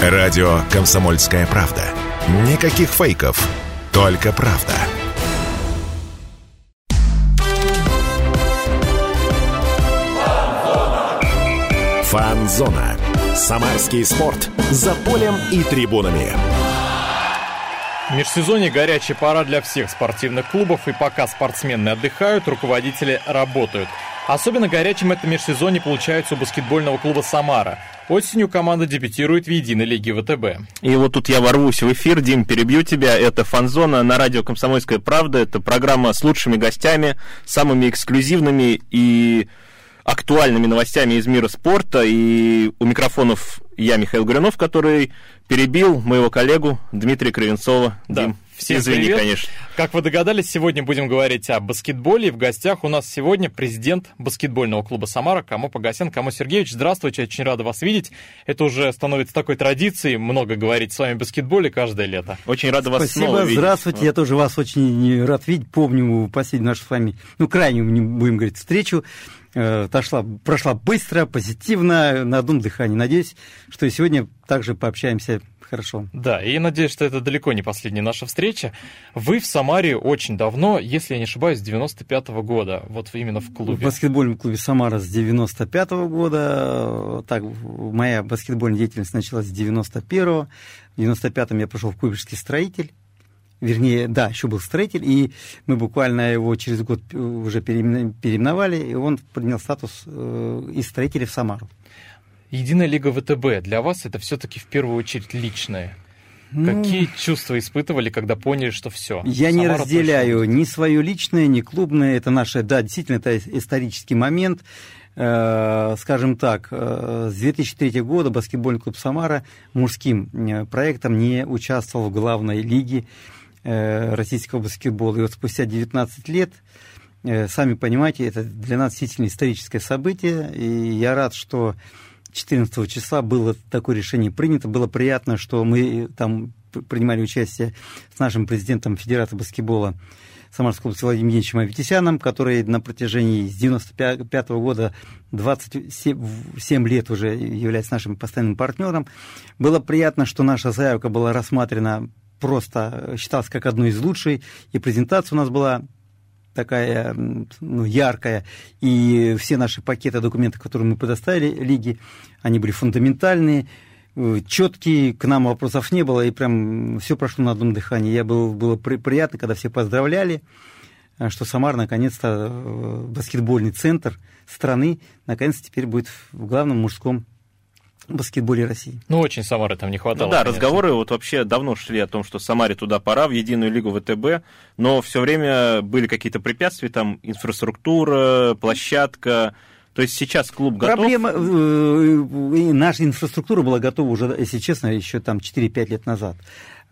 Радио «Комсомольская правда». Никаких фейков, только правда. Фанзона. Самарский спорт. За полем и трибунами. Межсезонье горячая пора для всех спортивных клубов, и пока спортсмены отдыхают, руководители работают. Особенно горячим это межсезонье получается у баскетбольного клуба «Самара». Осенью команда дебютирует в единой лиге ВТБ. И вот тут я ворвусь в эфир, Дим, перебью тебя. Это «Фанзона» на радио «Комсомольская правда». Это программа с лучшими гостями, самыми эксклюзивными и актуальными новостями из мира спорта. И у микрофонов я, Михаил Горюнов, который перебил моего коллегу Дмитрия Кривенцова. Да. Дим, Всем извини, привет. конечно. Как вы догадались, сегодня будем говорить о баскетболе. И в гостях у нас сегодня президент баскетбольного клуба «Самара» Камо Погасян. Камо Сергеевич, здравствуйте, очень рада вас видеть. Это уже становится такой традицией, много говорить с вами о баскетболе каждое лето. Очень рада вас Спасибо, снова видеть. здравствуйте. Я тоже вас очень рад видеть. Помню последнюю нашу с вами, ну, крайнюю, не будем говорить, встречу. Э, Прошла, быстро, позитивно, на одном дыхании. Надеюсь, что и сегодня также пообщаемся хорошо. Да, и надеюсь, что это далеко не последняя наша встреча. Вы в Самаре очень давно, если я не ошибаюсь, с 95 года, вот именно в В клубе. баскетбольном клубе «Самара» с 95 года. Так, моя баскетбольная деятельность началась с 91-го. В 95-м я пошел в Куйбышевский строитель. Вернее, да, еще был строитель, и мы буквально его через год уже переимена- переименовали, и он принял статус э, из строителя в Самару. Единая лига ВТБ для вас это все-таки в первую очередь личное. Ну, Какие чувства испытывали, когда поняли, что все? Я не разделяю ни свое личное, ни клубное. Это наше, да, действительно, это исторический момент. Э, Скажем так, э, с 2003 года баскетбольный клуб «Самара» мужским э, проектом не участвовал в главной лиге э, российского баскетбола. И вот спустя 19 лет, э, сами понимаете, это для нас действительно историческое событие. И я рад, что 14 числа было такое решение принято. Было приятно, что мы там принимали участие с нашим президентом Федерации баскетбола Самарского области Владимиром Евгеньевичем Аветисяном, который на протяжении с 95 года 27 лет уже является нашим постоянным партнером. Было приятно, что наша заявка была рассмотрена просто, считалась как одной из лучших, и презентация у нас была такая ну, яркая, и все наши пакеты документов, которые мы предоставили Лиге, они были фундаментальные, э, четкие, к нам вопросов не было, и прям все прошло на одном дыхании. Я был, было при- приятно, когда все поздравляли, э, что Самар наконец-то э, баскетбольный центр страны, наконец-то теперь будет в главном мужском баскетболе России. Ну, очень Самары там не Ну хватало. да, конечно. разговоры вот вообще давно шли о том, что Самаре туда пора, в единую лигу ВТБ, но все время были какие-то препятствия, там инфраструктура, площадка. То есть сейчас клуб готов. Проблема, э, и наша инфраструктура была готова уже, если честно, еще там 4-5 лет назад.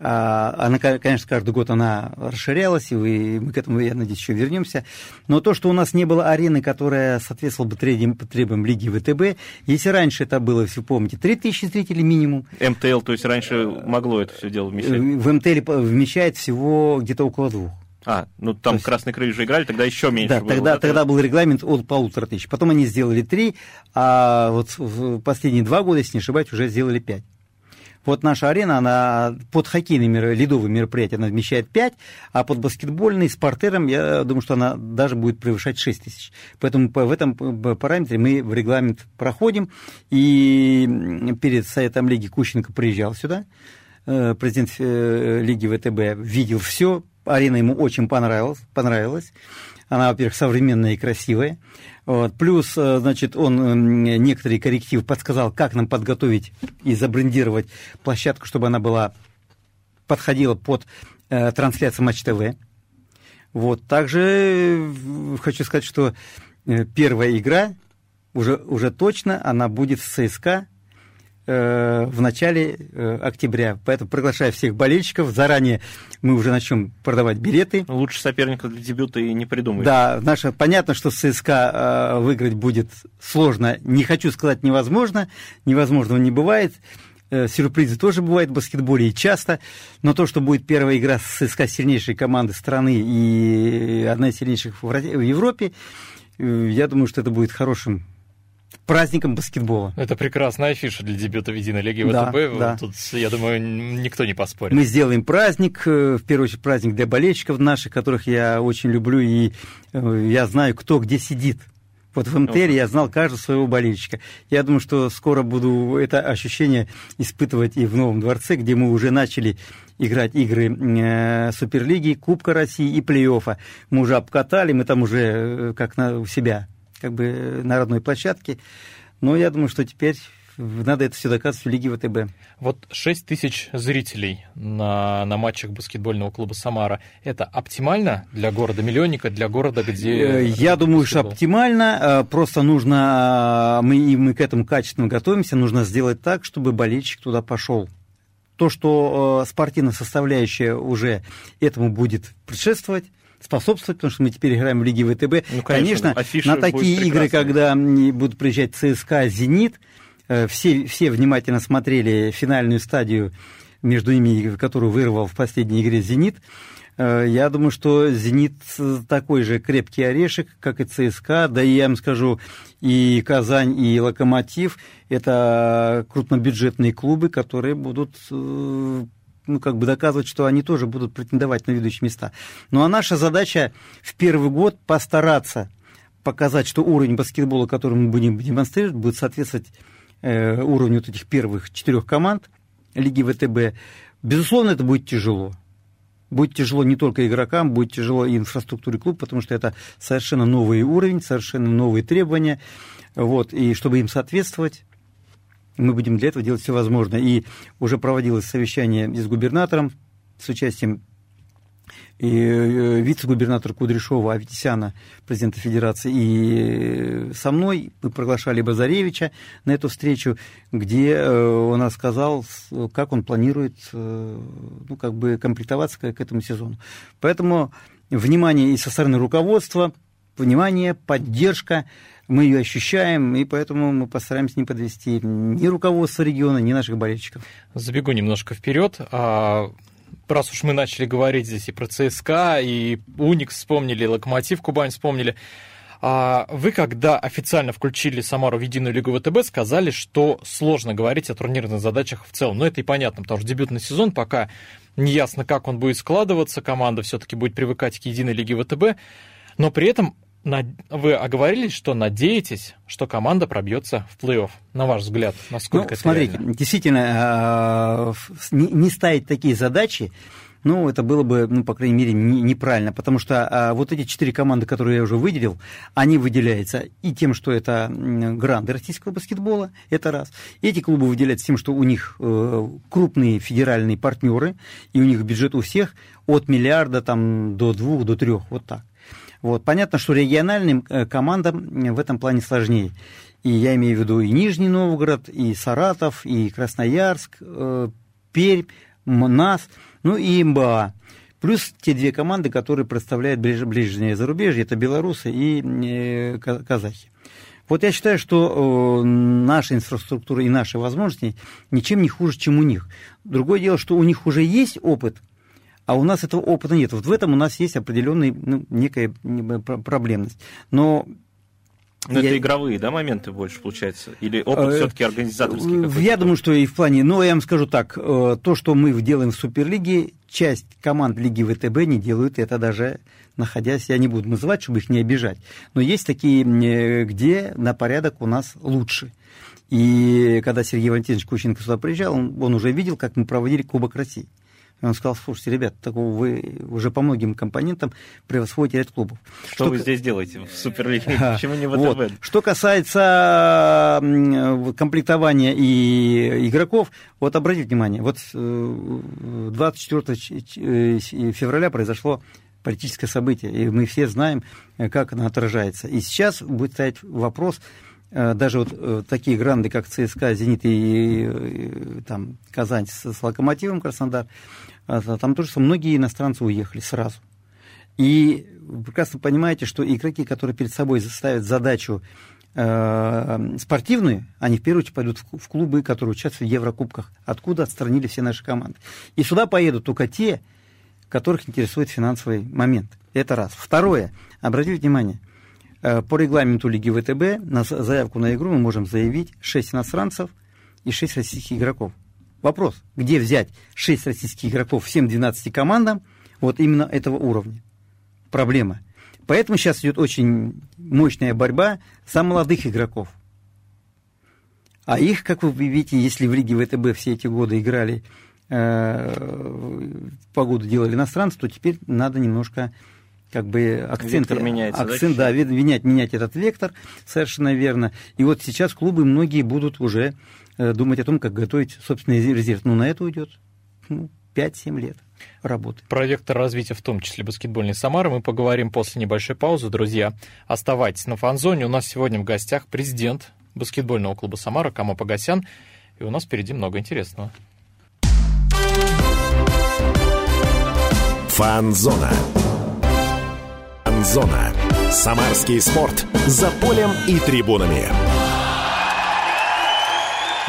А, Она, конечно, каждый год она расширялась, и мы к этому, я надеюсь, еще вернемся. Но то, что у нас не было арены, которая соответствовала бы требованиям, требованиям Лиги ВТБ, если раньше это было, если помните, 3000 зрителей минимум, МТЛ, то есть раньше могло это все дело э, вместить. в МТЛ вмещает всего где-то около двух. А, ну там есть- Красный Крылья же играли, тогда еще меньше Да, было. тогда, это тогда был регламент от полутора тысяч. Потом они сделали три, а вот в последние два года, если не ошибаюсь, уже сделали пять. Вот наша арена, она под хоккейные ледовые мероприятия она вмещает 5, а под баскетбольный с партером, я думаю, что она даже будет превышать 6 тысяч. Поэтому по- в этом параметре мы в регламент проходим. И перед советом лиги Кущенко приезжал сюда, э, президент э, лиги ВТБ видел все, арена ему очень понравилась, понравилась. Она, во-первых, современная и красивая. Вот. Плюс, э, значит, он некоторые коррективы подсказал, как нам подготовить и забрендировать площадку, чтобы она была подходила под э, трансляцию Матч ТВ. Вот. Также э, хочу сказать, что э, первая игра уже, уже точно она будет с ЦСКА в начале э, октября. Поэтому приглашаю всех болельщиков. Заранее мы уже начнем продавать билеты. Лучше соперника для дебюта и не придумаешь. Да, наша, понятно, что с ЦСКА э, выиграть будет сложно. Не хочу сказать невозможно. Невозможного не бывает. Э, Сюрпризы тоже бывают в баскетболе и часто. Но то, что будет первая игра с ЦСКА сильнейшей команды страны и одна из сильнейших в Ро- в Европе, э, я думаю, что это будет хорошим праздником баскетбола. Это прекрасная афиша для дебюта в единой лиге Да, ВТБ. да. Тут, я думаю, никто не поспорит. Мы сделаем праздник, э, в первую очередь праздник для болельщиков наших, которых я очень люблю, и э, я знаю, кто где сидит. Вот в МТР я знал каждого своего болельщика. Я думаю, что скоро буду это ощущение испытывать и в Новом дворце, где мы уже начали играть игры э, Суперлиги, Кубка России и плей-оффа. Мы уже обкатали, мы там уже э, как на, у себя, как бы э, на родной площадке. Но я думаю, что теперь надо это все доказывать в Лиге ВТБ. Вот 6 тысяч зрителей на, на матчах баскетбольного клуба «Самара». Это оптимально для города-миллионника, для города, где... Э, Я думаю, что оптимально. Э, Просто нужно, мы, и мы к этому качественно готовимся, нужно сделать так, чтобы болельщик туда пошел. То, что спортивная составляющая уже этому будет предшествовать, способствовать, потому что мы теперь играем в Лиге ВТБ. Ну, конечно, афиша на такие игры, когда будут приезжать ЦСКА, «Зенит», э, все, все внимательно смотрели финальную стадию между ними, которую вырвал в последней игре «Зенит». Э, Я думаю, что «Зенит» такой же крепкий орешек, как и ЦСКА, да и я вам скажу, и «Казань», и «Локомотив» — это крупнобюджетные клубы, которые будут э, ну, как бы доказывать, что они тоже будут претендовать на ведущие места. Ну, а наша задача в первый год постараться показать, что уровень баскетбола, который мы будем демонстрировать, будет соответствовать э, уровню вот этих первых четырех команд Лиги ВТБ. Безусловно, это будет тяжело. Будет тяжело не только игрокам, будет тяжело и инфраструктуре клуба, потому что это совершенно новый уровень, совершенно новые требования. Вот, и чтобы им соответствовать, мы будем для этого делать все возможное. И уже проводилось совещание с губернатором, с участием и э, вице-губернатора Кудряшова, Аветисяна, президента Федерации, и со мной мы приглашали Базаревича на эту встречу, где э, он рассказал, как он планирует э, ну, как бы комплектоваться к этому сезону. Поэтому внимание и со стороны руководства, внимание, поддержка, мы ее ощущаем, и поэтому мы постараемся не подвести ни руководство региона, ни наших болельщиков. Забегу немножко вперед. А, раз уж мы начали говорить здесь и про ЦСКА, и Уникс вспомнили, и Локомотив Кубань вспомнили. А вы, когда официально включили Самару в единую лигу ВТБ, сказали, что сложно говорить о турнирных задачах в целом. Но это и понятно, потому что дебютный сезон пока не ясно, как он будет складываться, команда все-таки будет привыкать к единой лиге ВТБ, но при этом вы оговорились, что надеетесь, что команда пробьется в плей-офф. На ваш взгляд, насколько Ну, это смотрите, реально? действительно, э, не, ставить такие задачи, ну, это было бы, ну, по крайней мере, не- неправильно, потому что а, вот эти четыре команды, которые я уже выделил, они выделяются и тем, что это гранды российского баскетбола, это раз. Эти клубы выделяются тем, что у них э, крупные федеральные партнеры, и у них бюджет у всех от миллиарда там, до двух, до трех, вот так. Вот. Понятно, что региональным э, командам в этом плане сложнее. И я имею в виду и Нижний Новгород, и Саратов, и Красноярск, э, Пермь, М- НАС, ну и МБА. Плюс те две команды, которые представляют ближ- ближнее зарубежье, это белорусы и э, ка- казахи. Вот я считаю, что э, наша инфраструктура и наши возможности ничем не хуже, чем у них. Другое дело, что у них уже есть опыт, а у нас этого опыта нет. Вот в этом у нас есть определенная ну, некая проблемность. Но Но я- это игровые, да, моменты больше получается? Или опыт Э, все-таки организаторский? Какой-то? Я думаю, что и в плане, но я вам скажу так, э, то, что мы делаем в Суперлиге, часть команд Лиги ВТБ не делают это даже находясь, я не буду называть, чтобы их не обижать, но есть такие, э, где на порядок у нас лучше. И когда Сергей Валентинович Кученко сюда приезжал, он, он уже видел, как мы проводили Кубок России. И он сказал, слушайте, ребят, такого вы уже по многим компонентам превосходите ряд клубов. Что, вы здесь делаете в Суперлиге? Почему не вот. ВТБ? Что касается комплектования и игроков, вот обратите внимание, вот э, 24 ч- ч- э, февраля произошло политическое событие, и мы все знаем, э, как оно отражается. И сейчас будет стоять вопрос, э, даже вот э, такие гранды, как ЦСКА, Зенит и э, там, Казань с, с Локомотивом Краснодар, э, там тоже многие иностранцы уехали сразу. И вы прекрасно понимаете, что игроки, которые перед собой ставят задачу э, спортивную, они в первую очередь пойдут в, в клубы, которые участвуют в Еврокубках, откуда отстранили все наши команды. И сюда поедут только те, которых интересует финансовый момент. Это раз. Второе. Обратите внимание, Э, по регламенту Лиги ВТБ на заявку на игру мы можем заявить 6 иностранцев и 6 российских игроков. Вопрос, где взять 6 российских игроков всем 12 командам вот именно этого уровня? Проблема. Поэтому сейчас идет очень мощная борьба за молодых игроков. А их, как вы видите, если в Лиге ВТБ все эти годы играли, э, погоду делали иностранцы, то теперь надо немножко как бы акцент, меняется, акцент, да, да менять, менять этот вектор, совершенно верно. И вот сейчас клубы многие будут уже э, думать о том, как готовить собственный резерв. Ну, на это уйдет ну, 5-7 лет работы. Про вектор развития, в том числе баскетбольной Самары, мы поговорим после небольшой паузы. Друзья, оставайтесь на фанзоне. У нас сегодня в гостях президент баскетбольного клуба Самара Кама Погосян. И у нас впереди много интересного. Фанзона. Фанзона. Самарский спорт. За полем и трибунами.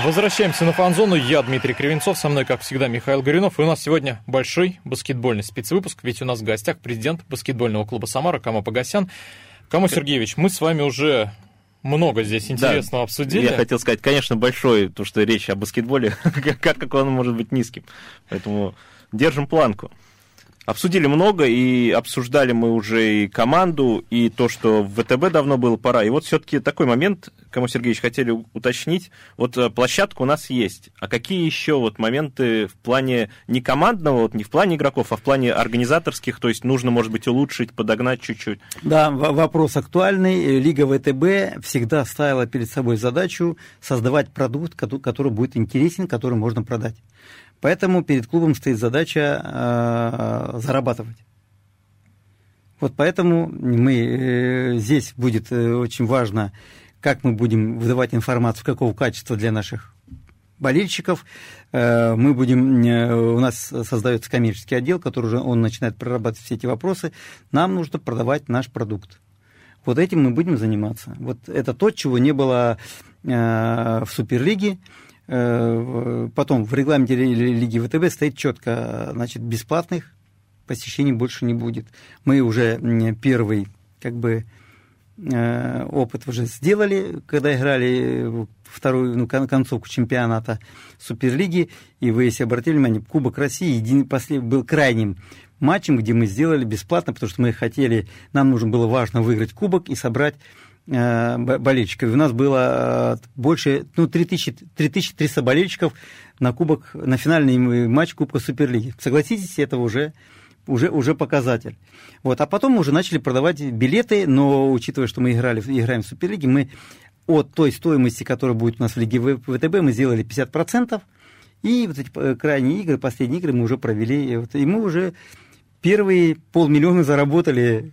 Возвращаемся на фан-зону. Я Дмитрий Кривенцов, со мной, как всегда, Михаил Горюнов. И у нас сегодня большой баскетбольный спецвыпуск, ведь у нас в гостях президент баскетбольного клуба «Самара» Кама Погосян. Кама Сергеевич, мы с вами уже много здесь интересного да, обсудили. Я хотел сказать, конечно, большой, потому что речь о баскетболе, как, как он может быть низким. Поэтому держим планку. Обсудили много, и обсуждали мы уже и команду, и то, что в ВТБ давно было пора. И вот все-таки такой момент, кому Сергеевич хотели уточнить. Вот э, площадка у нас есть. А какие еще вот моменты в плане не командного, вот не в плане игроков, а в плане организаторских, то есть нужно, может быть, улучшить, подогнать чуть-чуть? Да, вопрос актуальный. Лига ВТБ всегда ставила перед собой задачу создавать продукт, который будет интересен, который можно продать. Поэтому перед клубом стоит задача э, зарабатывать. Вот поэтому мы, э, здесь будет э, очень важно, как мы будем выдавать информацию, какого качества для наших болельщиков. Мы будем, у нас создается коммерческий отдел, который уже он начинает прорабатывать все эти вопросы. Нам нужно продавать наш продукт. Вот этим мы будем заниматься. Вот это то, чего не было в Суперлиге. Э, потом в регламенте Лиги ВТБ стоит четко, значит, бесплатных посещений больше не будет. Мы уже первый, как бы, э, опыт уже сделали, когда играли вторую ну, концовку чемпионата Суперлиги, и вы, если обратили внимание, Кубок России един, послед, был крайним матчем, где мы сделали бесплатно, потому что мы хотели, нам нужно было важно выиграть Кубок и собрать Э, болельщиков. У нас было э, больше, ну, 3000, 3300 болельщиков на кубок, на финальный матч Кубка Суперлиги. Согласитесь, это уже уже, уже показатель. Вот. А потом уже начали продавать билеты, но учитывая, что мы играли, играем в Суперлиге, мы от той стоимости, которая будет у нас в Лиге ВТБ, мы сделали 50%, и вот эти э, крайние игры, последние игры мы уже провели, и мы уже первые полмиллиона заработали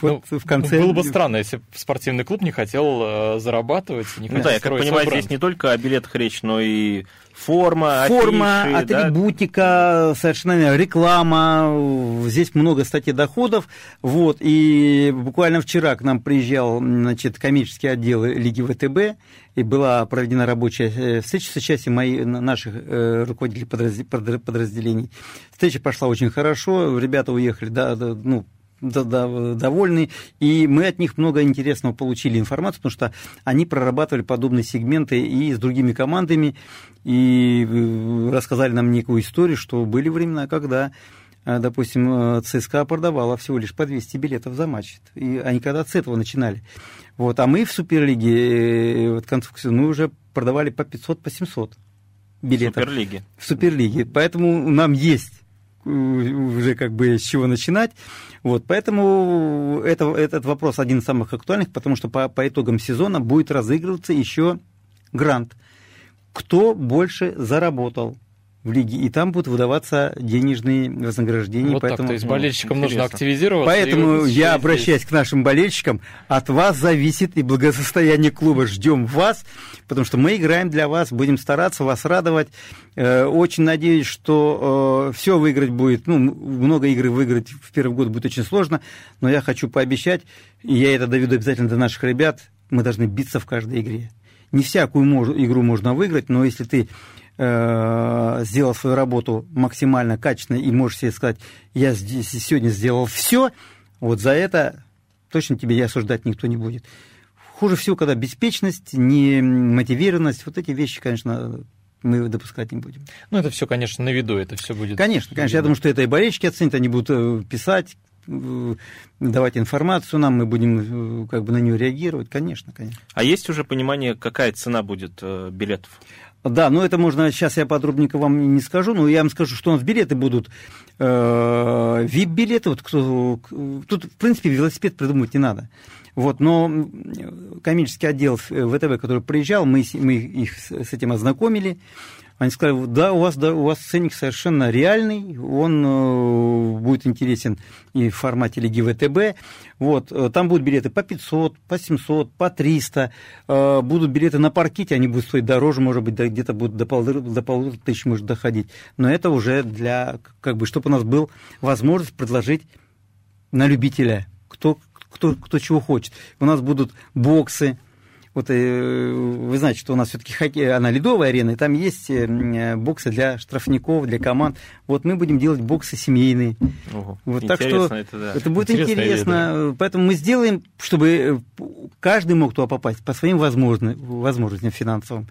вот ну, в конце... Было бы странно, если бы спортивный клуб не хотел э, зарабатывать, не ну, хотел Да, я как понимаю, здесь не только о билетах речь, но и форма, Форма, афиши, атрибутика, да? совершенно реклама. Здесь много статей доходов. Вот, и буквально вчера к нам приезжал значит, коммерческий отдел Лиги ВТБ, и была проведена рабочая э, встреча с участием моих, наших э, руководителей подразделений. Встреча прошла очень хорошо, ребята уехали, да, да ну, довольны, и мы от них много интересного получили информацию, потому что они прорабатывали подобные сегменты и с другими командами, и э, рассказали нам некую историю, что были времена, когда э, допустим, э, ЦСКА продавала всего лишь по 200 билетов за матч. И они когда с этого начинали. Вот, а мы в Суперлиге, вот, концу мы уже продавали по 500, по 700 билетов. В Суперлиге. В Суперлиге. Поэтому нам есть уже как бы с чего начинать. Вот, поэтому это, этот вопрос один из самых актуальных, потому что по, по итогам сезона будет разыгрываться еще грант. Кто больше заработал? В лиге, и там будут выдаваться денежные вознаграждения. Вот поэтому, так, то есть болельщикам ну, нужно активизироваться. Поэтому я обращаюсь здесь. к нашим болельщикам. От вас зависит и благосостояние клуба. Ждем вас, потому что мы играем для вас, будем стараться вас радовать. Э, очень надеюсь, что э, все выиграть будет. Ну, много игр выиграть в первый год будет очень сложно, но я хочу пообещать, и я это доведу обязательно до наших ребят, мы должны биться в каждой игре. Не всякую игру можно выиграть, но если ты э, сделал свою работу максимально качественно и можешь себе сказать, я здесь сегодня сделал все, вот за это точно тебе осуждать никто не будет. Хуже всего, когда беспечность, немотивированность, вот эти вещи, конечно, мы допускать не будем. Ну, это все, конечно, на виду, это все будет. Конечно, конечно. Я думаю, что это и болельщики оценят, они будут э, писать, э, давать информацию нам, мы будем как бы на нее реагировать, конечно, конечно. А есть уже понимание, какая цена будет билетов? Да, ну это можно, сейчас я подробненько вам не скажу, но я вам скажу, что у нас билеты будут, э, VIP-билеты, вот кто, тут, в принципе, велосипед придумать не надо. Вот, но коммерческий отдел ВТБ, который приезжал, мы, мы их с этим ознакомили. Они сказали, да, у вас, да, у вас ценник совершенно реальный, он э, будет интересен и в формате Лиги ВТБ. Вот, э, там будут билеты по 500, по 700, по 300. Э, будут билеты на паркете, они будут стоить дороже, может быть, да, где-то будут до полутора, до полутора тысяч может доходить. Но это уже для, как бы, чтобы у нас был возможность предложить на любителя, кто, кто, кто чего хочет. У нас будут боксы, вот э, вы знаете, что у нас все-таки хоккей, она ледовая арена, и там есть э, боксы для штрафников, для команд. Вот мы будем делать боксы семейные. Ого, вот, так что это, да. это будет интересно. интересно. Поэтому мы сделаем, чтобы э, каждый мог туда попасть по своим возможностям финансовым.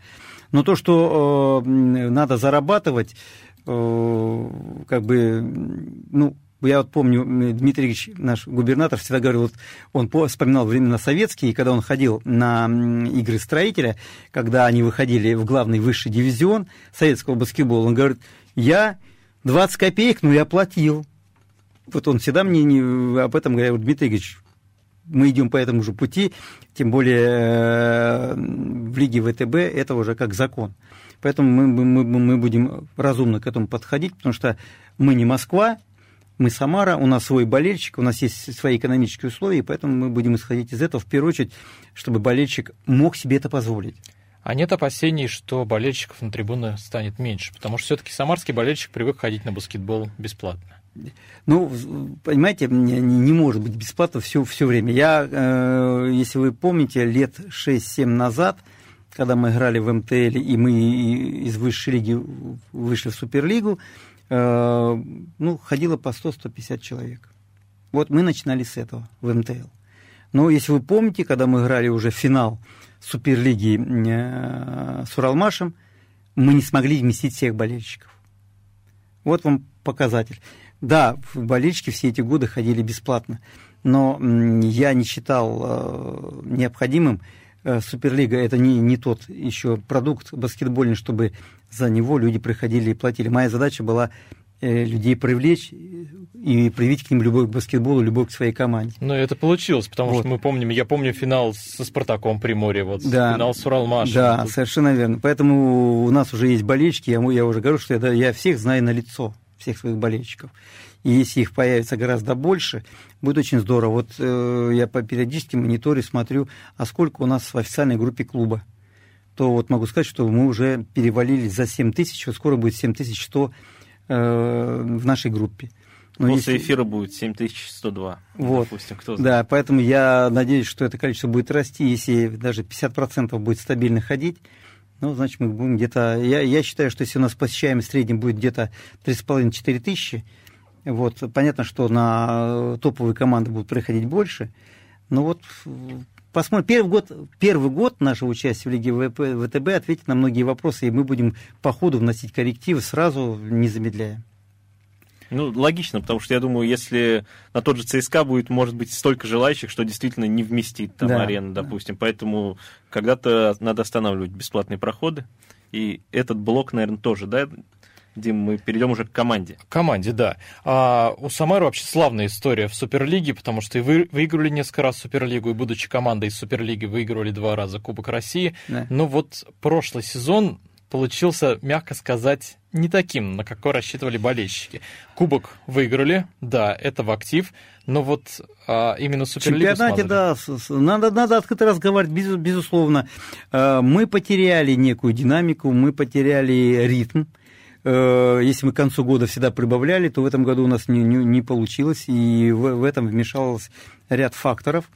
Но то, что э, надо зарабатывать, э, как бы, ну, я вот помню, Дмитрий Ильич, наш губернатор, всегда говорил, вот он вспоминал времена советские, и когда он ходил на игры строителя, когда они выходили в главный высший дивизион советского баскетбола, он говорит, я 20 копеек, ну я платил. Вот он всегда мне не, об этом говорил, Дмитрий Ильич, мы идем по этому же пути, тем более э, в Лиге ВТБ это уже как закон. Поэтому мы, мы, мы будем разумно к этому подходить, потому что мы не Москва, мы Самара, у нас свой болельщик, у нас есть свои экономические условия, поэтому мы будем исходить из этого в первую очередь, чтобы болельщик мог себе это позволить. А нет опасений, что болельщиков на трибуны станет меньше? Потому что все-таки самарский болельщик привык ходить на баскетбол бесплатно. Ну, понимаете, не, не может быть бесплатно все, все время. Я, э, если вы помните, лет 6-7 назад, когда мы играли в МТЛ, и мы из высшей лиги вышли в Суперлигу, ну, ходило по 100-150 человек. Вот мы начинали с этого в МТЛ. Но если вы помните, когда мы играли уже финал Суперлиги э, с Уралмашем, мы не смогли вместить всех болельщиков. Вот вам показатель. Да, болельщики все эти годы ходили бесплатно, но я не считал э, необходимым Суперлига это не, не тот еще продукт баскетбольный, чтобы за него люди приходили и платили. Моя задача была э, людей привлечь и проявить к ним любовь к баскетболу, любовь к своей команде. Ну, это получилось, потому вот. что мы помним, я помню финал со Спартаком Приморье, вот да. финал с Уралмашем. Да, совершенно верно. Поэтому у нас уже есть болельщики, я, я уже говорю, что я, я всех знаю на лицо, всех своих болельщиков. И если их появится гораздо больше, будет очень здорово. Вот э, я по периодически мониторю, смотрю, а сколько у нас в официальной группе клуба то вот могу сказать, что мы уже перевалили за 7 тысяч, вот скоро будет 7100 э, в нашей группе. Но После если... эфира будет 7102, вот. допустим, кто знает. Да, поэтому я надеюсь, что это количество будет расти, если даже 50% будет стабильно ходить, ну, значит, мы будем где-то... Я, я считаю, что если у нас посещаемость в среднем будет где-то 3,5-4 тысячи, вот, понятно, что на топовые команды будут приходить больше, но вот посмотрим. Первый год, первый год нашего участия в Лиге ВТБ ответит на многие вопросы, и мы будем по ходу вносить коррективы сразу, не замедляя. Ну, логично, потому что я думаю, если на тот же ЦСКА будет, может быть, столько желающих, что действительно не вместит там да, арена, допустим. Да. Поэтому когда-то надо останавливать бесплатные проходы. И этот блок, наверное, тоже, да, Дим, мы перейдем уже к команде. К команде, да. А у Самары вообще славная история в Суперлиге, потому что и вы выиграли несколько раз Суперлигу, и будучи командой из Суперлиги, выигрывали два раза Кубок России. Да. Но вот прошлый сезон получился, мягко сказать, не таким, на какой рассчитывали болельщики. Кубок выиграли, да, это в актив, но вот а, именно Суперлигу чемпионате, да, надо, надо открыто разговаривать, без, безусловно. А, мы потеряли некую динамику, мы потеряли ритм. Э, если мы к концу года всегда прибавляли, то в этом году у нас не, не, не получилось, и в, в этом вмешалось ряд факторов.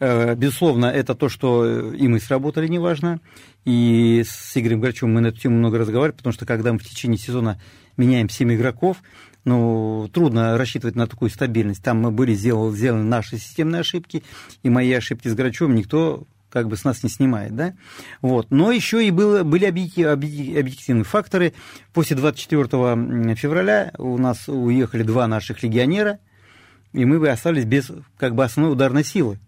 Э, безусловно, это то, что и мы сработали, неважно. И с Игорем Грачевым мы на эту тему много разговаривали, потому что когда мы в течение сезона меняем 7 игроков, ну, трудно рассчитывать на такую стабильность. Там мы были сделаны, сделаны наши системные ошибки, и мои ошибки с Грачевым никто как бы с нас не снимает, да? Вот. Но еще и было, были объективные факторы. После 24 февраля у нас уехали два наших легионера, и мы бы остались без как бы основной ударной силы.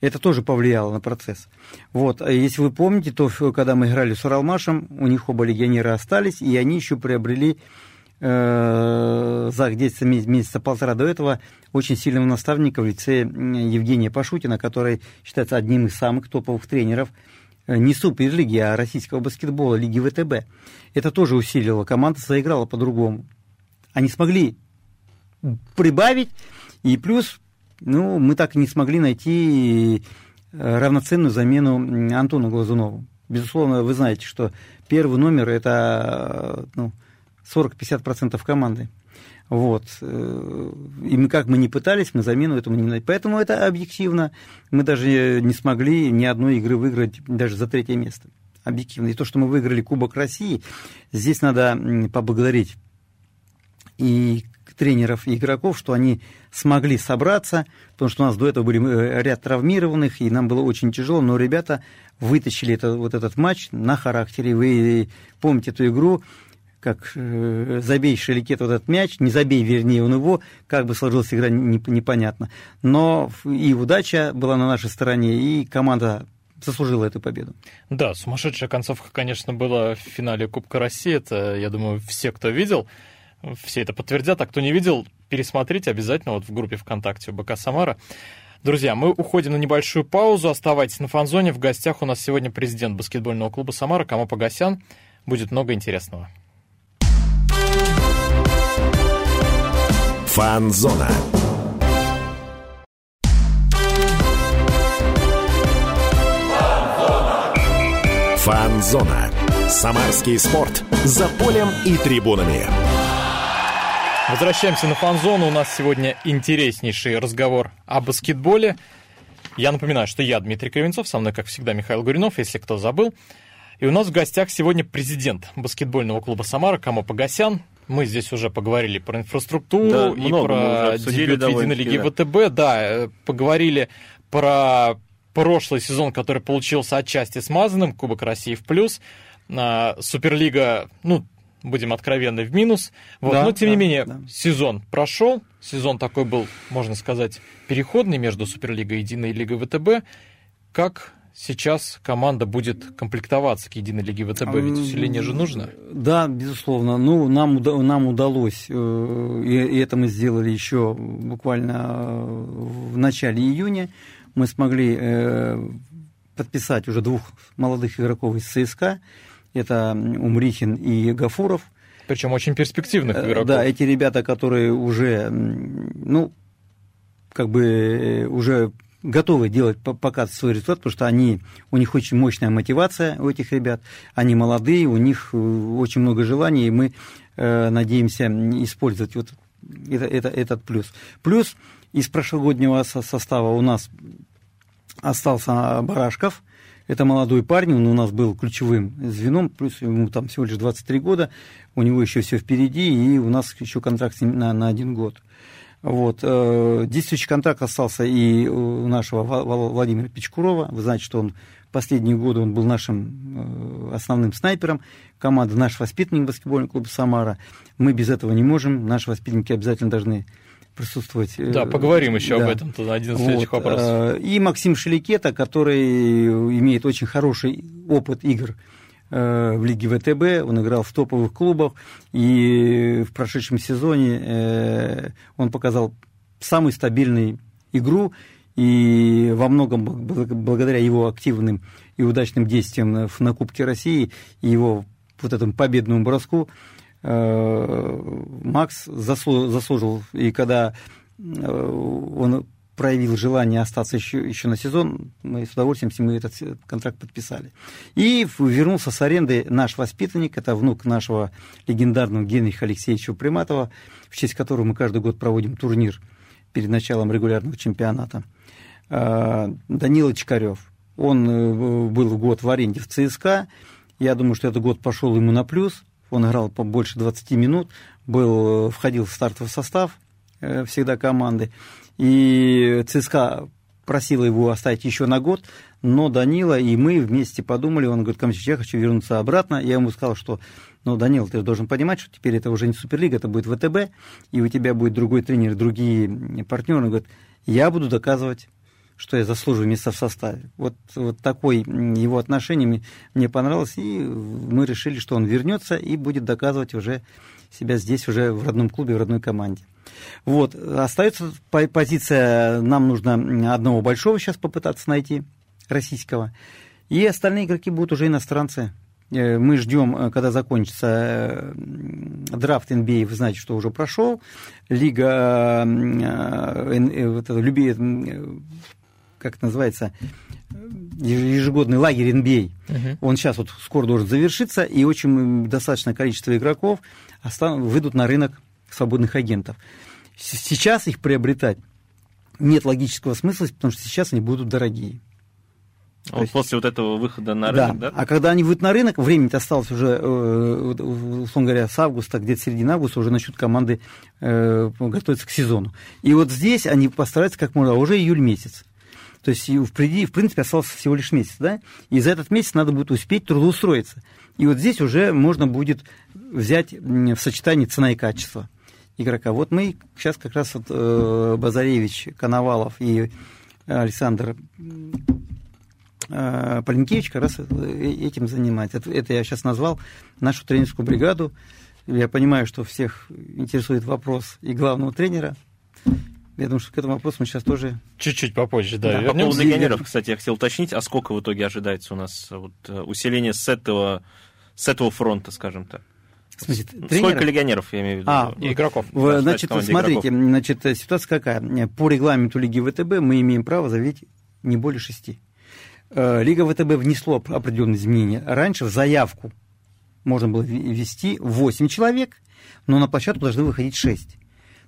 Это тоже повлияло на процесс. Вот. А если вы помните, то когда мы играли с Уралмашем, у них оба легионера остались, и они еще приобрели за где-то месяца полтора до этого очень сильного наставника в лице Евгения Пашутина, который считается одним из самых топовых тренеров э, не суперлиги, а российского баскетбола, лиги ВТБ. Это тоже усилило. Команда заиграла по-другому. Они смогли прибавить, и плюс ну, мы так и не смогли найти э, равноценную замену Антону Глазунову. Безусловно, вы знаете, что первый номер – это ну, 40-50% команды. Вот. Э, и мы как мы не пытались, мы замену этому не найти. Поэтому это объективно. Мы даже не смогли ни одной игры выиграть даже за третье место. Объективно. И то, что мы выиграли Кубок России, здесь надо поблагодарить и тренеров и игроков, что они смогли собраться, потому что у нас до этого были э, ряд травмированных, и нам было очень тяжело, но ребята вытащили это, вот этот матч на характере. Вы помните эту игру, как э, забей Шеликет вот этот мяч, не забей, вернее, он его, как бы сложилась игра, не, непонятно. Но и удача была на нашей стороне, и команда заслужила эту победу. Да, сумасшедшая концовка, конечно, была в финале Кубка России. Это, я думаю, все, кто видел, все это подтвердят. А кто не видел, пересмотрите обязательно вот в группе ВКонтакте у БК Самара. Друзья, мы уходим на небольшую паузу. Оставайтесь на фанзоне. В гостях у нас сегодня президент баскетбольного клуба Самара Кама Погосян. Будет много интересного. Фанзона. Фанзона. Самарский спорт. За полем и трибунами. Возвращаемся на фан-зону. У нас сегодня интереснейший разговор о баскетболе. Я напоминаю, что я Дмитрий Кривенцов, со мной, как всегда, Михаил Гуринов, если кто забыл. И у нас в гостях сегодня президент баскетбольного клуба «Самара» Камо Погосян. Мы здесь уже поговорили про инфраструктуру да, и про дебют Единой лиги да. ВТБ. Да, э, поговорили про прошлый сезон, который получился отчасти смазанным, Кубок России в плюс. А, Суперлига, ну, будем откровенны, в минус. Вот. Да, Но, тем да, не менее, да. сезон прошел. Сезон такой был, можно сказать, переходный между Суперлигой и Единой Лигой ВТБ. Как сейчас команда будет комплектоваться к Единой Лиге ВТБ? Ведь усиление же нужно. Да, безусловно. Ну, нам, нам удалось, э, и это мы сделали еще буквально э, в начале июня, мы смогли э, подписать уже двух молодых игроков из ЦСКА, это Умрихин и Гафуров. Причем очень перспективных игроков. Да, эти ребята, которые уже, ну, как бы уже готовы делать показывать свой результат, потому что они, у них очень мощная мотивация у этих ребят, они молодые, у них э, очень много желаний, и мы э, надеемся использовать вот это, это, этот плюс. Плюс из прошлогоднего состава у нас остался Барашков, это молодой парень, он у нас был ключевым звеном, плюс ему там всего лишь 23 года, у него еще все впереди, и у нас еще контракт на, на один год. Вот. Э, действующий контракт остался и у нашего Владимира Печкурова. Вы знаете, что он последние годы он был нашим э, основным снайпером команды, наш воспитанник баскетбольного клуба «Самара». Мы без этого не можем. Наши воспитанники обязательно должны присутствовать. Э, да, поговорим еще да. об этом, это один из следующих вот. вопросов. И Максим Шеликета, который имеет очень хороший опыт игр в Лиге ВТБ, он играл в топовых клубах, и в прошедшем сезоне он показал самую стабильную игру, и во многом благодаря его активным и удачным действиям на Кубке России и его вот этому победному броску Э, Макс заслужил, и когда э, он проявил желание остаться еще, еще на сезон, мы с удовольствием ним этот контракт подписали. И вернулся с аренды наш воспитанник, это внук нашего легендарного Генриха Алексеевича Приматова, в честь которого мы каждый год проводим турнир перед началом регулярного чемпионата. Данила Чкарев. Он был год в аренде в ЦСКА. Я думаю, что этот год пошел ему на плюс. Он играл по больше 20 минут, был, входил в стартовый состав всегда команды. И ЦСКА просила его оставить еще на год, но Данила и мы вместе подумали, он говорит, Камчич, я хочу вернуться обратно. Я ему сказал, что, ну, Данил, ты должен понимать, что теперь это уже не Суперлига, это будет ВТБ, и у тебя будет другой тренер, другие партнеры. Он говорит, я буду доказывать что я заслуживаю места в составе. Вот, вот такое его отношение мне, мне понравилось, и мы решили, что он вернется и будет доказывать уже себя здесь, уже в родном клубе, в родной команде. Вот. Остается позиция, нам нужно одного большого сейчас попытаться найти, российского. И остальные игроки будут уже иностранцы. Э, мы ждем, э, когда закончится э, драфт NBA, вы знаете, что уже прошел. Лига вот это, люби, как это называется, ежегодный лагерь NBA. Uh-huh. Он сейчас вот скоро должен завершиться, и очень достаточное количество игроков выйдут на рынок свободных агентов. Сейчас их приобретать нет логического смысла, потому что сейчас они будут дорогие. А вот есть... после вот этого выхода на рынок, да? да? А когда они выйдут на рынок, времени осталось уже, э, условно говоря, с августа, где-то середина августа уже начнут команды э, готовиться к сезону. И вот здесь они постараются как можно, а уже июль месяц. То есть впереди, в принципе, остался всего лишь месяц, да? И за этот месяц надо будет успеть трудоустроиться. И вот здесь уже можно будет взять в сочетании цена и качество игрока. Вот мы сейчас как раз вот, э, Базаревич, Коновалов и Александр э, Полинкевич как раз э, этим занимается. Это, это я сейчас назвал нашу тренерскую бригаду. Я понимаю, что всех интересует вопрос и главного тренера. Я думаю, что к этому вопросу мы сейчас тоже... Чуть-чуть попозже, да. да по поводу легионеров, кстати, я хотел уточнить, а сколько в итоге ожидается у нас вот, э, усиление с этого, с этого фронта, скажем так? Смысле, Сколько легионеров, я имею в виду? А, игроков. В, да, значит, смотрите, игроков. значит, ситуация какая? По регламенту Лиги ВТБ мы имеем право заявить не более шести. Э, Лига ВТБ внесло определенные изменения. Раньше в заявку можно было ввести 8 человек, но на площадку должны выходить 6.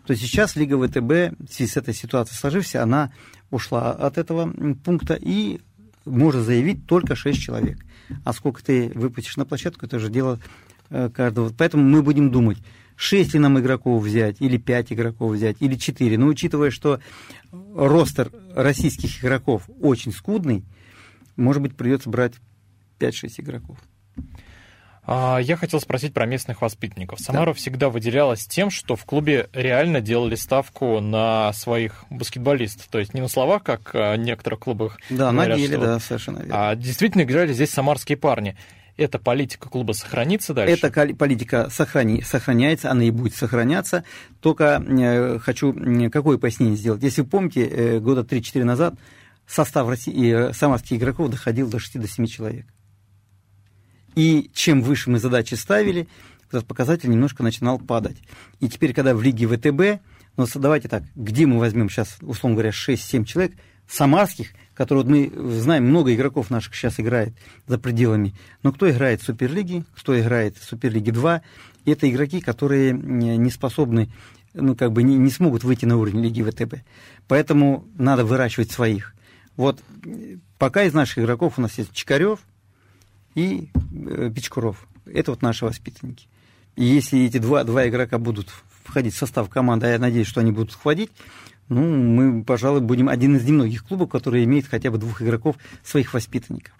То есть сейчас Лига ВТБ, в связи с этой ситуацией сложившейся, она ушла от этого пункта и может заявить только 6 человек. А сколько ты выпустишь на площадку, это уже дело каждого. Поэтому мы будем думать, 6 ли нам игроков взять, или 5 игроков взять, или 4. Но учитывая, что ростер российских игроков очень скудный, может быть, придется брать 5-6 игроков. А, я хотел спросить про местных воспитанников. Самара да. всегда выделялась тем, что в клубе реально делали ставку на своих баскетболистов. То есть не на словах, как в некоторых клубах. Да, говорят, на деле, что... да, совершенно верно. А действительно играли здесь самарские парни эта политика клуба сохранится дальше? Эта политика сохрани, сохраняется, она и будет сохраняться. Только э, хочу какое пояснение сделать. Если вы помните, э, года 3-4 назад состав России, э, самарских игроков доходил до 6-7 человек. И чем выше мы задачи ставили, этот показатель немножко начинал падать. И теперь, когда в лиге ВТБ, ну, давайте так, где мы возьмем сейчас, условно говоря, 6-7 человек, самарских, которые мы знаем, много игроков наших сейчас играет за пределами. Но кто играет в Суперлиге, кто играет в Суперлиге 2, это игроки, которые не способны, ну, как бы не, не смогут выйти на уровень Лиги ВТБ. Поэтому надо выращивать своих. Вот пока из наших игроков у нас есть Чикарев и э, Печкуров. Это вот наши воспитанники. И если эти два, два игрока будут входить в состав команды, а я надеюсь, что они будут входить, ну, мы, пожалуй, будем один из немногих клубов, который имеет хотя бы двух игроков своих воспитанников.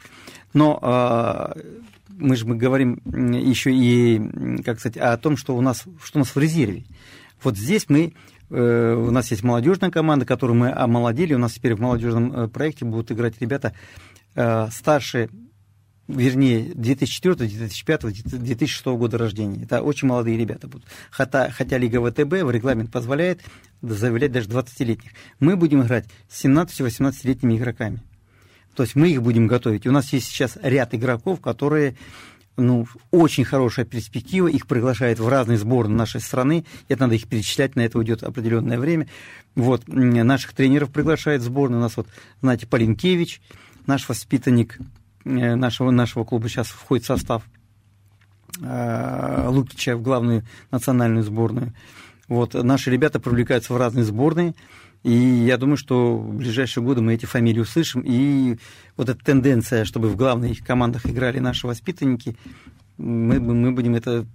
Но э, мы же мы говорим еще и, как сказать, о том, что у нас, что у нас в резерве. Вот здесь мы э, у нас есть молодежная команда, которую мы омолодили. У нас теперь в молодежном э, проекте будут играть ребята э, старше вернее, 2004, 2005, 2006 года рождения. Это очень молодые ребята будут. Хотя, хотя Лига ВТБ в регламент позволяет заявлять даже 20-летних. Мы будем играть с 17-18-летними игроками. То есть мы их будем готовить. У нас есть сейчас ряд игроков, которые ну, очень хорошая перспектива, их приглашают в разные сборные нашей страны, это надо их перечислять, на это уйдет определенное время. Вот, наших тренеров приглашают в сборную, у нас вот, знаете, Полинкевич, наш воспитанник, нашего, нашего клуба сейчас входит в состав э, Лукича в главную национальную сборную. Вот, наши ребята привлекаются в разные сборные. И я думаю, что в ближайшие годы мы эти фамилии услышим. И вот эта тенденция, чтобы в главных командах играли наши воспитанники, мы, мы будем это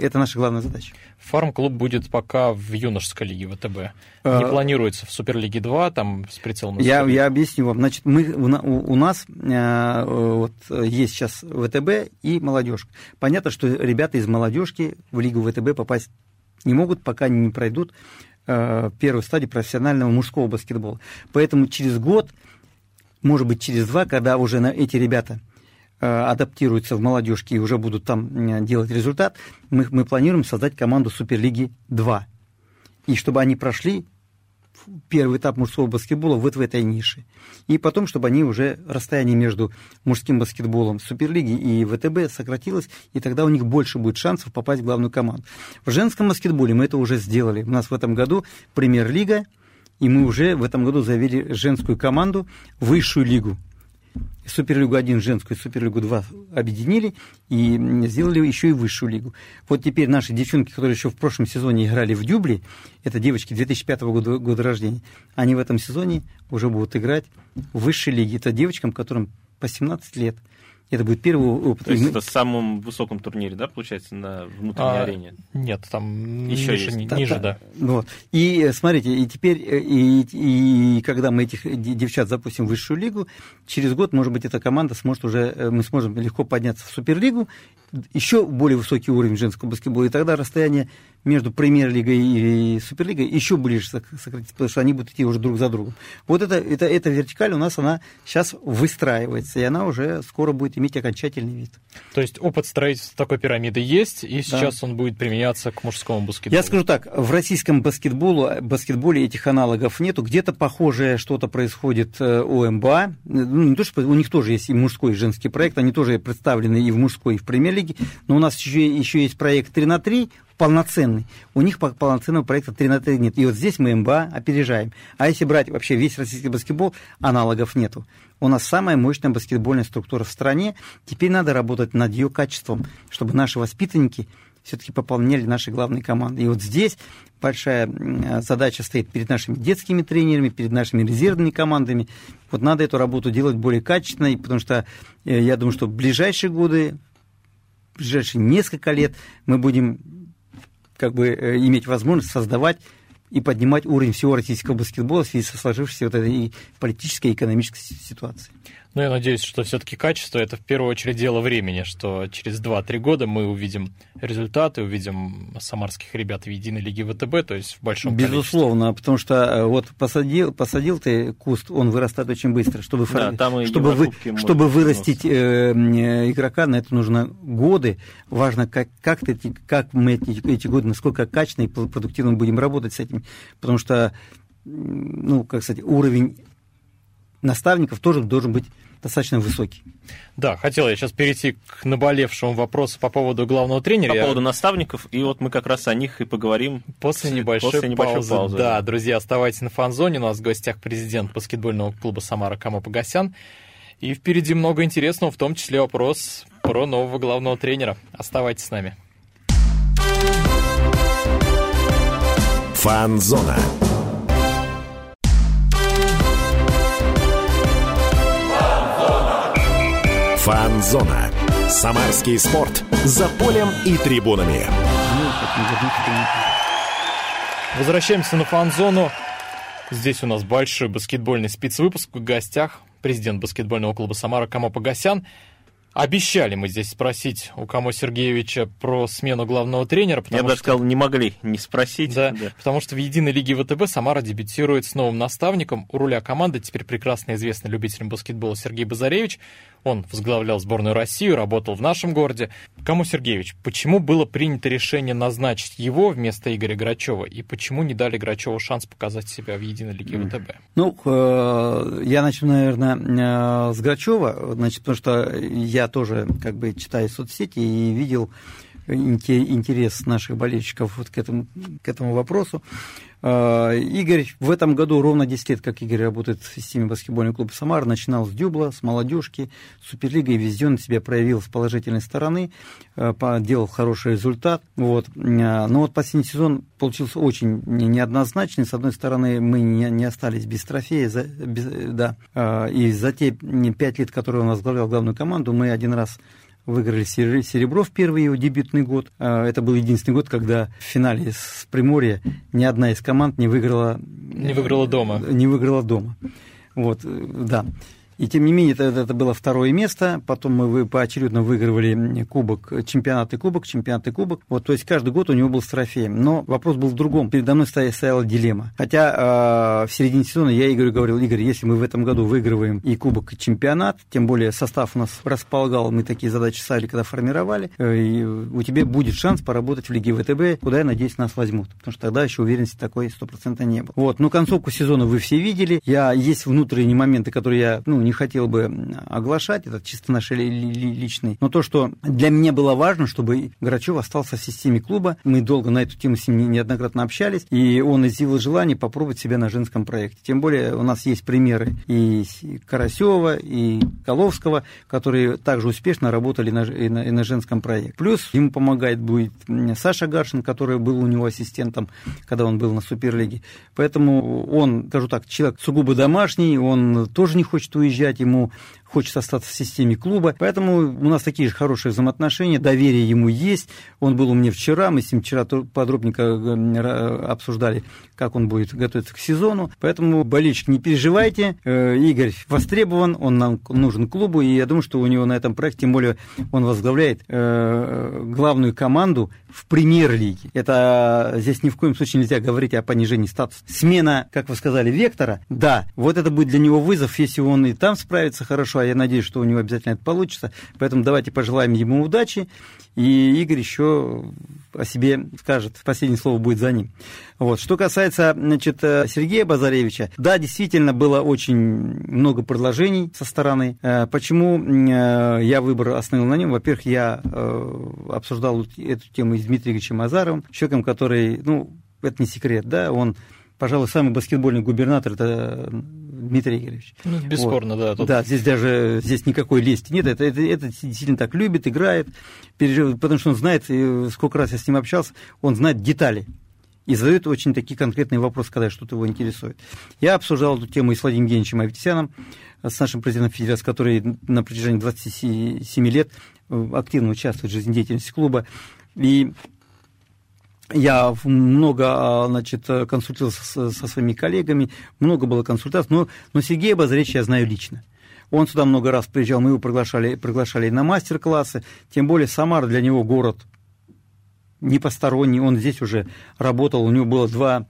это наша главная задача. Фарм-клуб будет пока в юношеской лиге ВТБ. А... Не планируется в Суперлиге 2, там с прицелом... Я, я объясню вам. Значит, мы, у, у нас э, вот, есть сейчас ВТБ и молодежка. Понятно, что ребята из молодежки в лигу ВТБ попасть не могут, пока они не пройдут э, первую стадию профессионального мужского баскетбола. Поэтому через год, может быть, через два, когда уже на эти ребята Э, адаптируются в молодежке и уже будут там делать результат, мы, мы планируем создать команду Суперлиги 2. И чтобы они прошли первый этап мужского баскетбола вот в этой нише. И потом, чтобы они уже расстояние между мужским баскетболом Суперлиги и ВТБ сократилось, и тогда у них больше будет шансов попасть в главную команду. В женском баскетболе мы это уже сделали. У нас в этом году премьер-лига, и мы уже в этом году завели женскую команду, высшую лигу Суперлигу 1 женскую и Суперлигу 2 объединили и сделали еще и высшую лигу. Вот теперь наши девчонки, которые еще в прошлом сезоне играли в Дюбле, это девочки 2005 года, года рождения, они в этом сезоне уже будут играть в высшей лиге. Это девочкам, которым по 17 лет. Это будет первый опыт. То есть это в самом высоком турнире, да, получается, на внутренней а, арене? Нет, там еще ниже, есть. ниже, да. да. Вот. И э, смотрите, и теперь, э, и, и когда мы этих девчат запустим в высшую лигу, через год, может быть, эта команда сможет уже, э, мы сможем легко подняться в Суперлигу, еще более высокий уровень женского баскетбола, и тогда расстояние между премьер-лигой и суперлигой еще ближе сократится, потому что они будут идти уже друг за другом. Вот это, это, эта вертикаль у нас, она сейчас выстраивается, и она уже скоро будет иметь окончательный вид. То есть опыт строительства такой пирамиды есть, и сейчас да. он будет применяться к мужскому баскетболу? Я скажу так, в российском баскетболу, баскетболе этих аналогов нету, где-то похожее что-то происходит э, у МБА, ну, не то, что у них тоже есть и мужской, и женский проект, они тоже представлены и в мужской, и в премьер-лиге, но у нас еще, еще есть проект 3 на 3, полноценный. У них полноценного проекта 3 на 3 нет. И вот здесь мы МБА опережаем. А если брать вообще весь российский баскетбол, аналогов нету. У нас самая мощная баскетбольная структура в стране. Теперь надо работать над ее качеством, чтобы наши воспитанники все-таки пополняли наши главные команды. И вот здесь большая задача стоит перед нашими детскими тренерами, перед нашими резервными командами. Вот надо эту работу делать более качественной, потому что э, я думаю, что в ближайшие годы, в ближайшие несколько лет мы будем как бы э, иметь возможность создавать и поднимать уровень всего российского баскетбола в связи со сложившейся вот этой политической и экономической ситуацией. Ну, я надеюсь, что все-таки качество это в первую очередь дело времени, что через 2-3 года мы увидим результаты, увидим самарских ребят в единой лиге ВТБ, то есть в большом Безусловно, количестве. потому что э, вот посадил, посадил ты куст, он вырастает очень быстро. Чтобы, да, фор... чтобы, вы, чтобы вырастить э, игрока, на это нужно годы. Важно, как, как, ты, как мы эти, эти годы, насколько качественно и продуктивно будем работать с этим. Потому что, ну, как сказать, уровень наставников тоже должен быть достаточно высокий. Да, хотел я сейчас перейти к наболевшему вопросу по поводу главного тренера. По поводу наставников, и вот мы как раз о них и поговорим после небольшой, после небольшой паузы. паузы. Да, друзья, оставайтесь на фан-зоне. У нас в гостях президент баскетбольного клуба «Самара» Кама Погосян. И впереди много интересного, в том числе вопрос про нового главного тренера. Оставайтесь с нами. Фан-зона. Фан-зона. Самарский спорт. За полем и трибунами. Возвращаемся на фан-зону. Здесь у нас большой баскетбольный спецвыпуск. В гостях президент баскетбольного клуба «Самара» Камо Погосян. Обещали мы здесь спросить у Камо Сергеевича про смену главного тренера. Я бы сказал, не могли не спросить. Да, да, потому что в единой лиге ВТБ Самара дебютирует с новым наставником. У руля команды теперь прекрасно известный любителям баскетбола Сергей Базаревич. Он возглавлял сборную России, работал в нашем городе. Кому Сергеевич, почему было принято решение назначить его вместо Игоря Грачева? И почему не дали Грачеву шанс показать себя в единой лиге ВТБ? Ну, э, я начну, наверное, э, с Грачева, значит, потому что я тоже как бы читаю соцсети и видел интерес наших болельщиков вот к этому, к этому вопросу. А, Игорь в этом году ровно 10 лет, как Игорь работает в системе баскетбольного клуба «Самар», начинал с дюбла, с молодежки, Суперлига, и везде он себя проявил с положительной стороны, а, делал хороший результат. Вот. А, но вот последний сезон получился очень неоднозначный. С одной стороны, мы не, остались без трофея, без, да, и за те пять лет, которые он возглавлял главную команду, мы один раз выиграли серебро в первый его дебютный год. А, это был единственный год, когда в финале с Приморья ни одна из команд не выиграла... Не выиграла дома. Не выиграла дома. Вот, да. И тем не менее, это, это было второе место. Потом мы поочередно выигрывали кубок, чемпионат и кубок, чемпионат и кубок. Вот, то есть каждый год у него был с трофеем. Но вопрос был в другом. Передо мной стояла дилемма. Хотя э, в середине сезона я Игорю говорил, Игорь, если мы в этом году выигрываем и кубок, и чемпионат, тем более состав у нас располагал, мы такие задачи ставили, когда формировали, э, и у тебя будет шанс поработать в Лиге ВТБ, куда, я надеюсь, нас возьмут. Потому что тогда еще уверенности такой стопроцентно не было. Вот, но концовку сезона вы все видели. Я, есть внутренние моменты, которые я ну, не хотел бы оглашать, это чисто наш личный. Но то, что для меня было важно, чтобы Грачев остался в системе клуба. Мы долго на эту тему с ним неоднократно общались, и он изъявил желание попробовать себя на женском проекте. Тем более у нас есть примеры и Карасева, и Коловского, которые также успешно работали на, и на, и на женском проекте. Плюс ему помогает будет Саша Гаршин, который был у него ассистентом, когда он был на Суперлиге. Поэтому он, скажу так, человек сугубо домашний, он тоже не хочет уезжать, ему ему хочется остаться в системе клуба. Поэтому у нас такие же хорошие взаимоотношения, доверие ему есть. Он был у меня вчера, мы с ним вчера подробненько э, обсуждали, как он будет готовиться к сезону. Поэтому, болельщик, не переживайте. Э, Игорь востребован, он нам нужен клубу, и я думаю, что у него на этом проекте, тем более он возглавляет э, главную команду в премьер-лиге. Это здесь ни в коем случае нельзя говорить о понижении статуса. Смена, как вы сказали, вектора, да, вот это будет для него вызов, если он и там справится хорошо, а я надеюсь, что у него обязательно это получится. Поэтому давайте пожелаем ему удачи, и Игорь еще о себе скажет. Последнее слово будет за ним. Вот. Что касается значит, Сергея Базаревича, да, действительно было очень много предложений со стороны. Э, почему э, я выбор остановил на нем? Во-первых, я э, обсуждал эту тему с Дмитрием Ильичем Азаровым, человеком, который, ну, это не секрет, да, он пожалуй, самый баскетбольный губернатор это Дмитрий Игоревич. Ну, бесспорно, вот. да. Тут... Да, здесь даже здесь никакой лести нет. Это, это, это действительно так любит, играет, переживает, потому что он знает, сколько раз я с ним общался, он знает детали и задает очень такие конкретные вопросы, когда что-то его интересует. Я обсуждал эту тему и с Владимиром Евгеньевичем Аветисяном, с нашим президентом Федерации, который на протяжении 27 лет активно участвует в жизнедеятельности клуба. И я много, а, значит, консультировался со своими коллегами, много было консультаций, но, но Сергея Базаревича я знаю лично. Он сюда много раз приезжал, мы его приглашали, приглашали на мастер-классы, тем более Самара для него город не он здесь уже работал, у него было два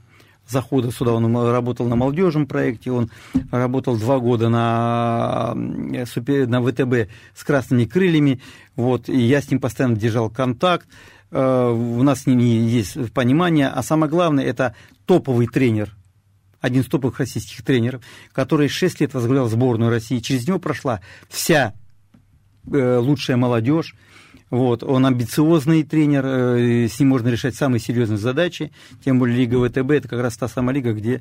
захода сюда, он работал на молодежном проекте, он работал два года на, на ВТБ с красными крыльями, вот, и я с ним постоянно держал контакт, Э, у нас с ними есть понимание, а самое главное, это топовый тренер, один из топовых российских тренеров, который 6 лет возглавлял сборную России. Через него прошла вся э, лучшая молодежь. Вот, он амбициозный тренер, э, с ним можно решать самые серьезные задачи, тем более Лига ВТБ это как раз та самая лига, где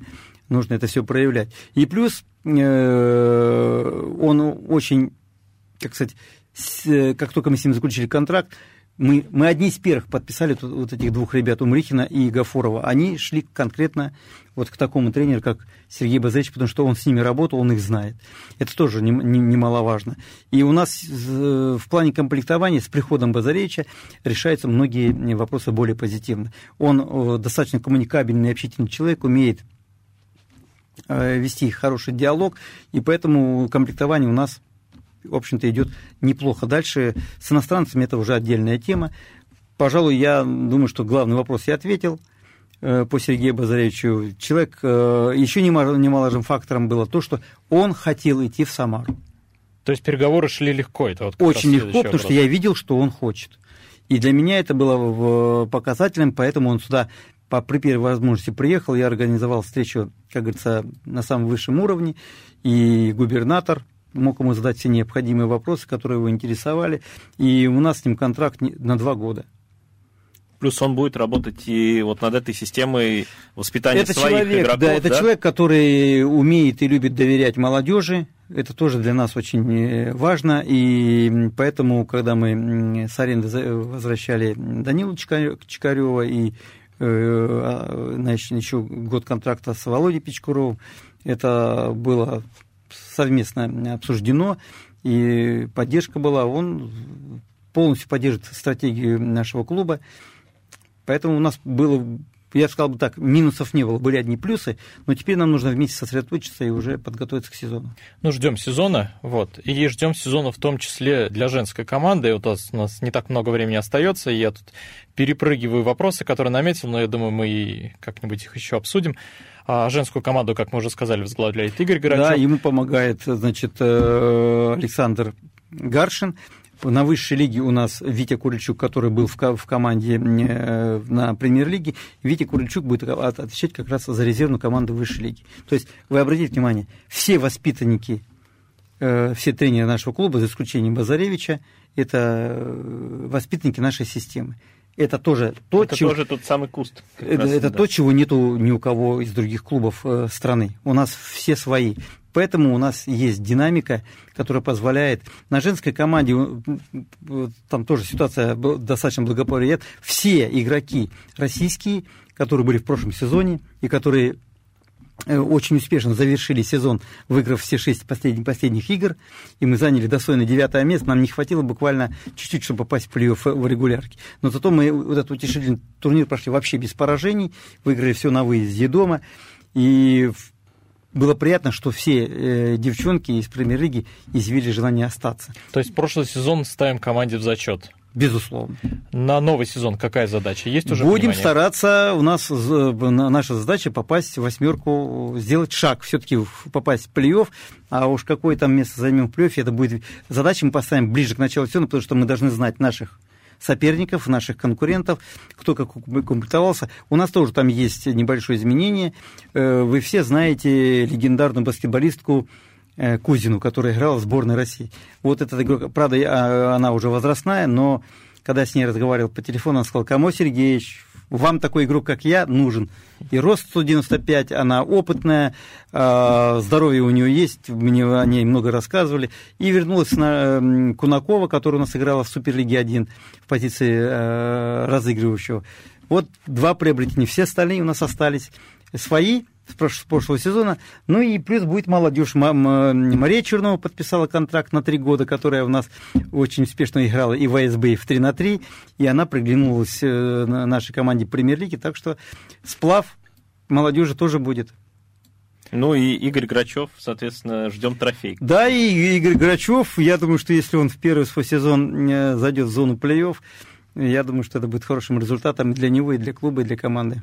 нужно это все проявлять. И плюс он очень, как сказать, как только мы с ним заключили контракт, мы, мы одни из первых подписали тут, вот этих двух ребят, Умрихина и Гафурова. Они шли конкретно вот к такому тренеру, как Сергей Базаревич, потому что он с ними работал, он их знает. Это тоже немаловажно. Не, не и у нас в плане комплектования с приходом Базаревича решаются многие вопросы более позитивно. Он э, достаточно коммуникабельный и общительный человек, умеет э, вести хороший диалог, и поэтому комплектование у нас в общем-то, идет неплохо. Дальше с иностранцами это уже отдельная тема. Пожалуй, я думаю, что главный вопрос я ответил э, по Сергею Базаревичу. Человек, э, еще немаловажным фактором было то, что он хотел идти в Самару. То есть переговоры шли легко? Это вот Очень легко, потому вопрос. что я видел, что он хочет. И для меня это было показательным, поэтому он сюда по, при первой возможности приехал, я организовал встречу, как говорится, на самом высшем уровне, и губернатор мог ему задать все необходимые вопросы, которые его интересовали. И у нас с ним контракт на два года. Плюс он будет работать и вот над этой системой воспитания это своих человек, игроков. Да, это да? человек, который умеет и любит доверять молодежи. Это тоже для нас очень э, важно. И поэтому, когда мы с аренды возвращали Данилу Чикарева и э, значит, еще год контракта с Володей Пичкуровым, это было совместно обсуждено, и поддержка была. Он полностью поддерживает стратегию нашего клуба. Поэтому у нас было, я сказал бы так, минусов не было, были одни плюсы, но теперь нам нужно вместе сосредоточиться и уже подготовиться к сезону. Ну, ждем сезона, вот, и ждем сезона в том числе для женской команды. Вот у нас, у нас не так много времени остается, и я тут перепрыгиваю вопросы, которые наметил, но я думаю, мы как-нибудь их еще обсудим. А женскую команду, как мы уже сказали, возглавляет Игорь Горачев. Да, ему помогает, значит, э, Александр Гаршин. На высшей лиге у нас Витя Курильчук, который был в, команде э, на премьер-лиге. Витя Курильчук будет отвечать как раз за резервную команду высшей лиги. То есть, вы обратите внимание, все воспитанники, э, все тренеры нашего клуба, за исключением Базаревича, это воспитанники нашей системы. Это тоже то, это чего... тоже тот самый куст. Это, раз, это да. то, чего нету ни у кого из других клубов страны. У нас все свои. Поэтому у нас есть динамика, которая позволяет на женской команде, там тоже ситуация достаточно благоприятная, все игроки российские, которые были в прошлом сезоне и которые э, очень успешно завершили сезон, выиграв все шесть последних, последних игр, и мы заняли достойно девятое место. Нам не хватило буквально чуть-чуть, чтобы попасть в плей-офф в регулярке. Но зато мы вот этот утешительный турнир прошли вообще без поражений, выиграли все на выезде дома. И было приятно, что все э, девчонки из премьер-лиги изъявили желание остаться. То есть прошлый сезон ставим команде в зачет? Безусловно. На новый сезон какая задача? Есть уже Будем понимание? стараться, у нас наша задача попасть в восьмерку, сделать шаг, все-таки попасть в плей-офф, а уж какое там место займем в плей-оффе, это будет задача, мы поставим ближе к началу сезона, потому что мы должны знать наших соперников, наших конкурентов, кто как комплектовался. У нас тоже там есть небольшое изменение. Э, вы все знаете легендарную баскетболистку Кузину, которая играла в сборной России. Вот этот игрок, правда, а, она уже возрастная, но когда с ней разговаривал по телефону, она сказала, Камо Сергеевич, вам такой игрок, как я, нужен. И рост 195, она опытная, а, здоровье у нее есть, мне о ней много рассказывали. И вернулась на Кунакова, которая у нас играла в Суперлиге 1 в позиции э, разыгрывающего. Вот два приобретения. Все остальные у нас остались свои, с прошлого сезона. Ну и плюс будет молодежь. Мария Чернова подписала контракт на три года, которая у нас очень успешно играла и в АСБ, и в 3 на 3, и она приглянулась э, нашей команде премьер-лиги, так что сплав молодежи тоже будет. Ну и Игорь Грачев, соответственно, ждем трофей. Да, и Игорь Грачев, я думаю, что если он в первый свой сезон э, зайдет в зону плей-офф, я думаю, что это будет хорошим результатом для него, и для клуба, и для команды.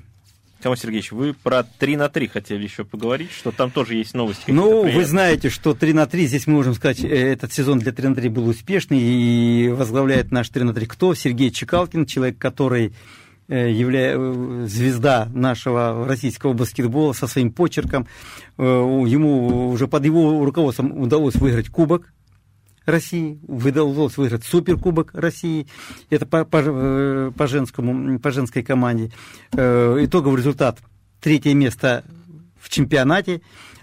Тимофей Сергеевич, вы про 3 на 3 хотели еще поговорить, что там тоже есть новости. Ну, вы знаете, что 3 на 3, здесь мы можем сказать, э, этот сезон для 3 на 3 был успешный, и возглавляет наш 3 на 3 кто? Сергей Чекалкин, человек, который э, является э, звезда нашего российского баскетбола со своим почерком. Ему уже под его руководством удалось выиграть кубок России, удалось выиграть Суперкубок России, это по, по, э, по, женскому, по женской команде. Э, итоговый результат третье место в чемпионате,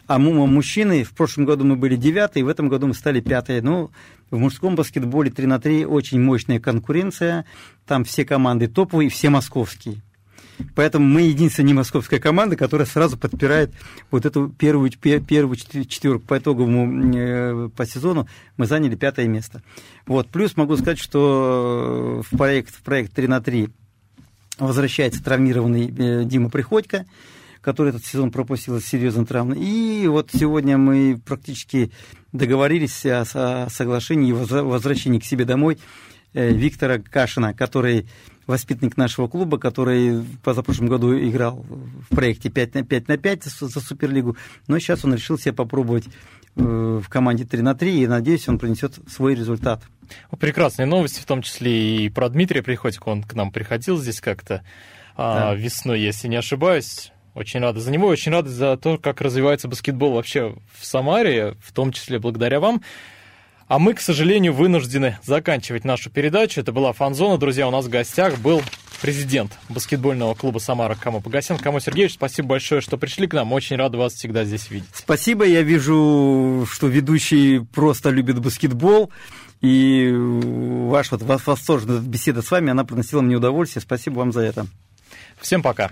а мужчины в прошлом году мы были девятые, в этом году мы стали пятые. Ну, в мужском баскетболе 3 на 3 очень мощная конкуренция, там все команды топовые, все московские. Поэтому мы единственная не московская команда, которая сразу подпирает вот эту первую, первую четверку по итоговому э, по сезону мы заняли пятое место. Вот. Плюс могу сказать, что в проект, в проект 3 на 3 возвращается травмированный э, Дима Приходько, который этот сезон пропустил серьезно травмы. И вот сегодня мы практически договорились о, соглашении и возвращении к себе домой э, Виктора Кашина, который воспитанник нашего клуба, который позапрошлом году играл в проекте 5 на 5 на 5 за Суперлигу, но сейчас он решил себя попробовать э, в команде 3 на 3, и надеюсь, он принесет свой результат. Прекрасные новости, в том числе и про Дмитрия Приходько, он к нам приходил здесь как-то а, да. весной, если не ошибаюсь. Очень рада за него, очень рада за то, как развивается баскетбол вообще в Самаре, в том числе благодаря вам. А мы, к сожалению, вынуждены заканчивать нашу передачу. Это была Фанзона. Друзья, у нас в гостях был президент баскетбольного клуба «Самара» Камо Погасян. Камо Сергеевич, спасибо большое, что пришли к нам. Очень рад вас всегда здесь видеть. Спасибо. Я вижу, что ведущий просто любит баскетбол. И ваш вот восторженная беседа с вами, она приносила мне удовольствие. Спасибо вам за это. Всем пока.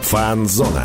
Фанзона.